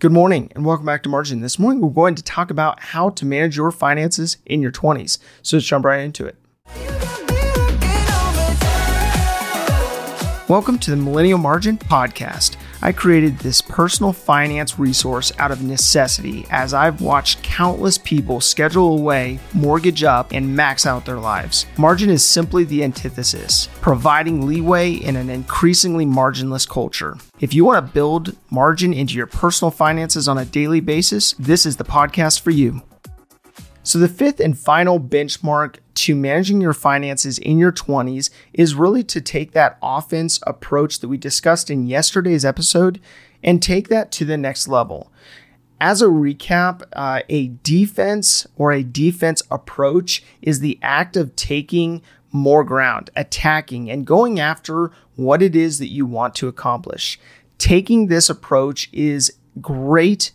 Good morning and welcome back to Margin. This morning we're going to talk about how to manage your finances in your 20s. So let's jump right into it. Welcome to the Millennial Margin Podcast. I created this personal finance resource out of necessity as I've watched countless people schedule away, mortgage up, and max out their lives. Margin is simply the antithesis, providing leeway in an increasingly marginless culture. If you want to build margin into your personal finances on a daily basis, this is the podcast for you. So, the fifth and final benchmark to managing your finances in your 20s is really to take that offense approach that we discussed in yesterday's episode and take that to the next level. As a recap, uh, a defense or a defense approach is the act of taking more ground, attacking, and going after what it is that you want to accomplish. Taking this approach is great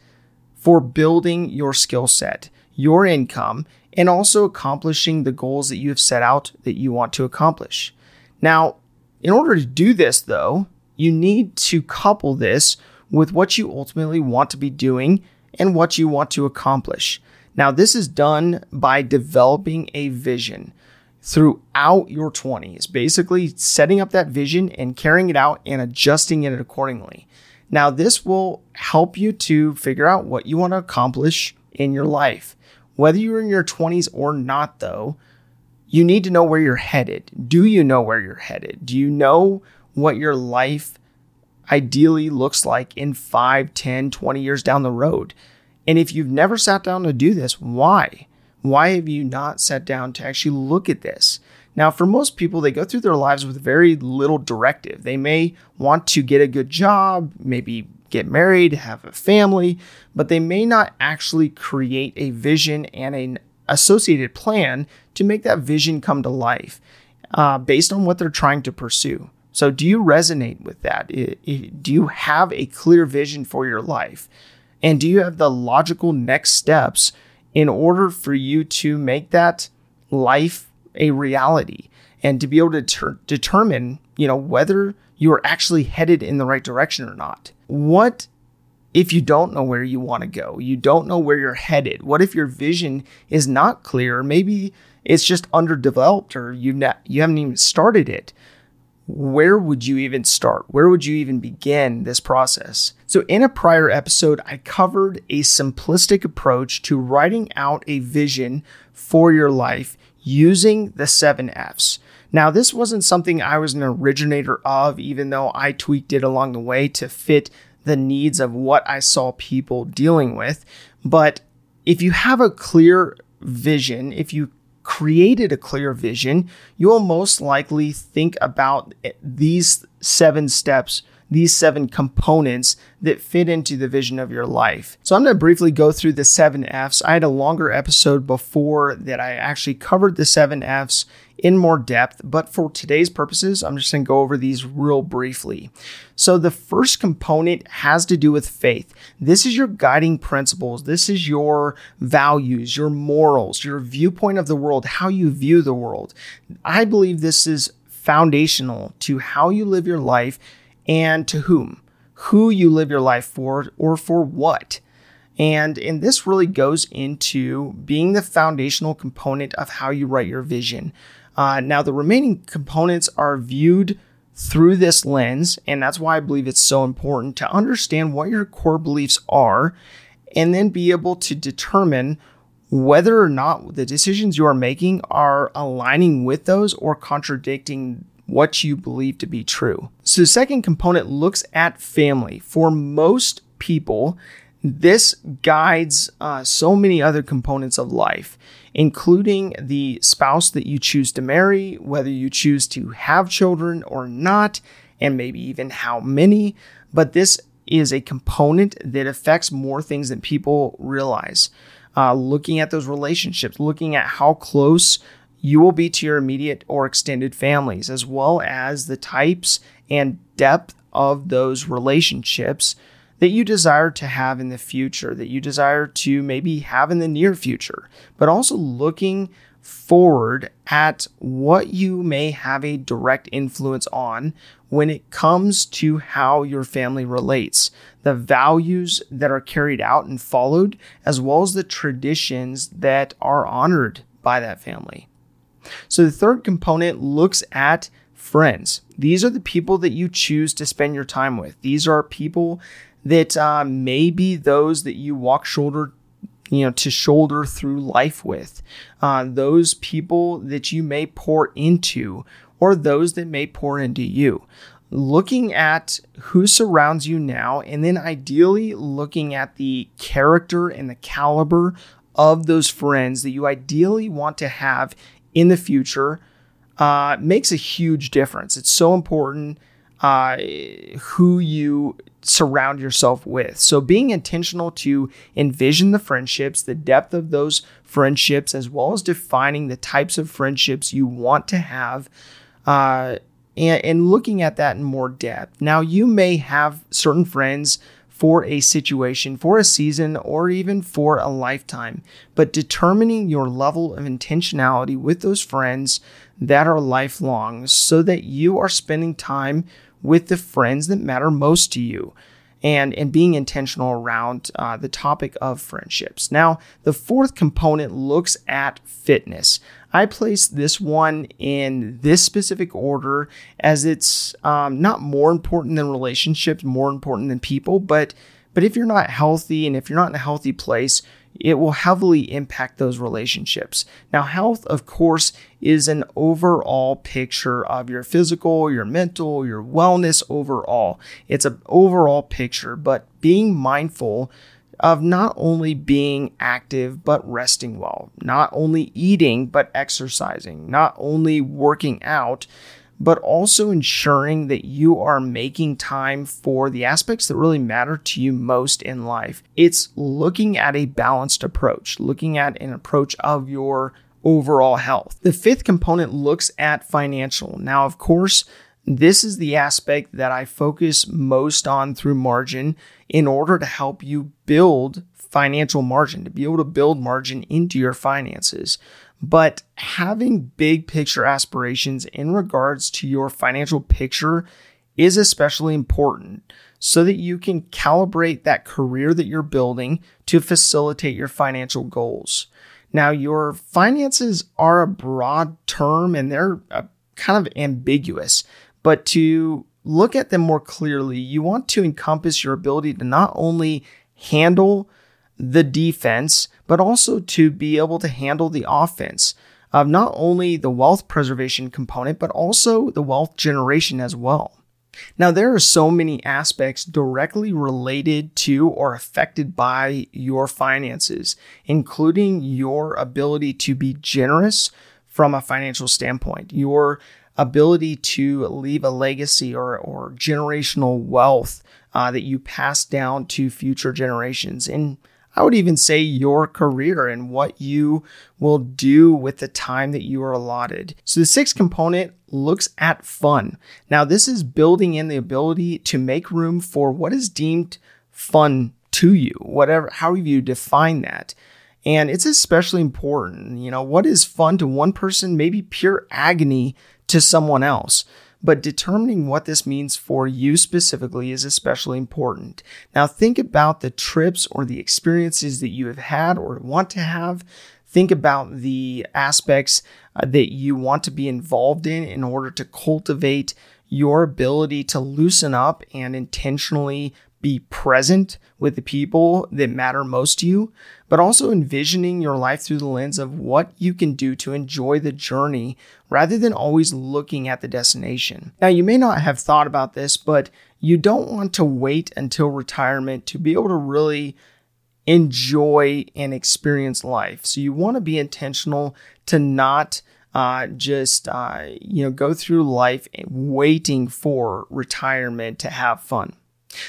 for building your skill set your income, and also accomplishing the goals that you have set out that you want to accomplish. Now, in order to do this, though, you need to couple this with what you ultimately want to be doing and what you want to accomplish. Now, this is done by developing a vision throughout your 20s, basically setting up that vision and carrying it out and adjusting it accordingly. Now, this will help you to figure out what you want to accomplish in your life. Whether you're in your 20s or not, though, you need to know where you're headed. Do you know where you're headed? Do you know what your life ideally looks like in 5, 10, 20 years down the road? And if you've never sat down to do this, why? Why have you not sat down to actually look at this? Now, for most people, they go through their lives with very little directive. They may want to get a good job, maybe get married, have a family, but they may not actually create a vision and an associated plan to make that vision come to life uh, based on what they're trying to pursue. So, do you resonate with that? Do you have a clear vision for your life? And do you have the logical next steps in order for you to make that life a reality and to be able to ter- determine, you know, whether you are actually headed in the right direction or not? What if you don't know where you want to go? You don't know where you're headed. What if your vision is not clear? Maybe it's just underdeveloped or you've not, you haven't even started it. Where would you even start? Where would you even begin this process? So, in a prior episode, I covered a simplistic approach to writing out a vision for your life using the seven F's. Now, this wasn't something I was an originator of, even though I tweaked it along the way to fit the needs of what I saw people dealing with. But if you have a clear vision, if you created a clear vision, you will most likely think about these seven steps these seven components that fit into the vision of your life. So I'm going to briefly go through the seven F's. I had a longer episode before that I actually covered the seven F's in more depth, but for today's purposes, I'm just going to go over these real briefly. So, the first component has to do with faith. This is your guiding principles, this is your values, your morals, your viewpoint of the world, how you view the world. I believe this is foundational to how you live your life and to whom, who you live your life for, or for what. And, and this really goes into being the foundational component of how you write your vision. Uh, now, the remaining components are viewed through this lens, and that's why I believe it's so important to understand what your core beliefs are and then be able to determine whether or not the decisions you are making are aligning with those or contradicting what you believe to be true. So, the second component looks at family. For most people, this guides uh, so many other components of life, including the spouse that you choose to marry, whether you choose to have children or not, and maybe even how many. But this is a component that affects more things than people realize. Uh, looking at those relationships, looking at how close you will be to your immediate or extended families, as well as the types and depth of those relationships that you desire to have in the future, that you desire to maybe have in the near future, but also looking forward at what you may have a direct influence on when it comes to how your family relates, the values that are carried out and followed, as well as the traditions that are honored by that family. So the third component looks at friends. These are the people that you choose to spend your time with. These are people that uh, may be those that you walk shoulder you know to shoulder through life with uh, those people that you may pour into or those that may pour into you looking at who surrounds you now and then ideally looking at the character and the caliber of those friends that you ideally want to have in the future uh, makes a huge difference it's so important uh, who you surround yourself with. So, being intentional to envision the friendships, the depth of those friendships, as well as defining the types of friendships you want to have, uh, and, and looking at that in more depth. Now, you may have certain friends for a situation, for a season, or even for a lifetime. But determining your level of intentionality with those friends that are lifelong so that you are spending time with the friends that matter most to you and, and being intentional around uh, the topic of friendships. Now, the fourth component looks at fitness. I place this one in this specific order as it's um, not more important than relationships, more important than people, but but if you're not healthy and if you're not in a healthy place, it will heavily impact those relationships. Now, health, of course, is an overall picture of your physical, your mental, your wellness overall. It's an overall picture, but being mindful of not only being active but resting well, not only eating but exercising, not only working out but also ensuring that you are making time for the aspects that really matter to you most in life. It's looking at a balanced approach, looking at an approach of your overall health. The fifth component looks at financial. Now, of course, this is the aspect that I focus most on through margin in order to help you build financial margin, to be able to build margin into your finances but having big picture aspirations in regards to your financial picture is especially important so that you can calibrate that career that you're building to facilitate your financial goals. Now, your finances are a broad term and they're uh, kind of ambiguous, but to look at them more clearly, you want to encompass your ability to not only handle the defense, but also to be able to handle the offense of not only the wealth preservation component, but also the wealth generation as well. Now, there are so many aspects directly related to or affected by your finances, including your ability to be generous from a financial standpoint, your ability to leave a legacy or, or generational wealth uh, that you pass down to future generations. And I would even say your career and what you will do with the time that you are allotted. So the sixth component looks at fun. Now, this is building in the ability to make room for what is deemed fun to you, whatever, however you define that. And it's especially important. You know, what is fun to one person may be pure agony to someone else but determining what this means for you specifically is especially important. Now, think about the trips or the experiences that you have had or want to have. Think about the aspects uh, that you want to be involved in in order to cultivate your ability to loosen up and intentionally be present with the people that matter most to you, but also envisioning your life through the lens of what you can do to enjoy the journey rather than always looking at the destination. Now, you may not have thought about this, but you don't want to wait until retirement to be able to really enjoy and experience life. So you want to be intentional to not uh, just uh, you know go through life waiting for retirement to have fun.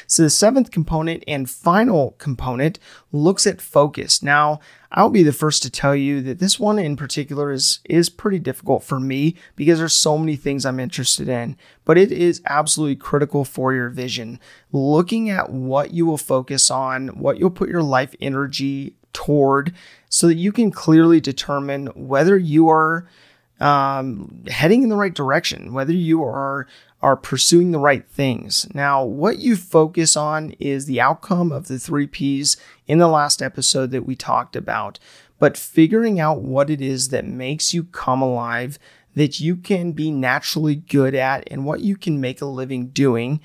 So the seventh component and final component looks at focus. Now, I'll be the first to tell you that this one in particular is is pretty difficult for me because there's so many things I'm interested in, but it is absolutely critical for your vision. Looking at what you will focus on, what you'll put your life energy toward so that you can clearly determine whether you are um, heading in the right direction, whether you are are pursuing the right things. Now, what you focus on is the outcome of the three P's in the last episode that we talked about, but figuring out what it is that makes you come alive, that you can be naturally good at, and what you can make a living doing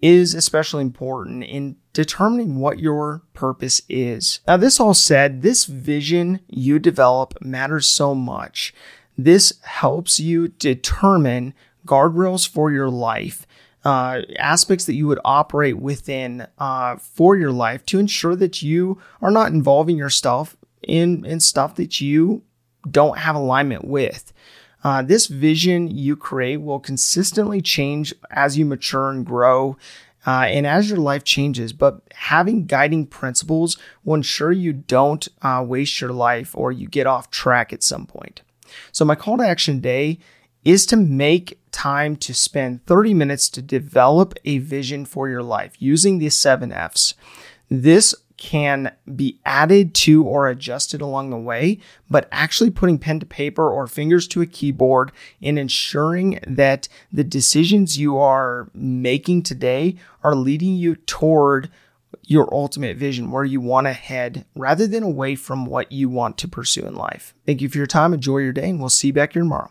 is especially important in determining what your purpose is. Now, this all said, this vision you develop matters so much. This helps you determine guardrails for your life, uh, aspects that you would operate within uh, for your life to ensure that you are not involving yourself in, in stuff that you don't have alignment with. Uh, this vision you create will consistently change as you mature and grow. Uh, and as your life changes, but having guiding principles will ensure you don't uh, waste your life or you get off track at some point. So, my call to action today is to make time to spend 30 minutes to develop a vision for your life using the seven F's. This can be added to or adjusted along the way, but actually putting pen to paper or fingers to a keyboard and ensuring that the decisions you are making today are leading you toward your ultimate vision, where you want to head rather than away from what you want to pursue in life. Thank you for your time. Enjoy your day, and we'll see you back here tomorrow.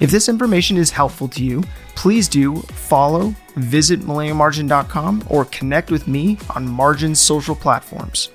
If this information is helpful to you, please do follow, visit millennialmargin.com, or connect with me on Margin's social platforms.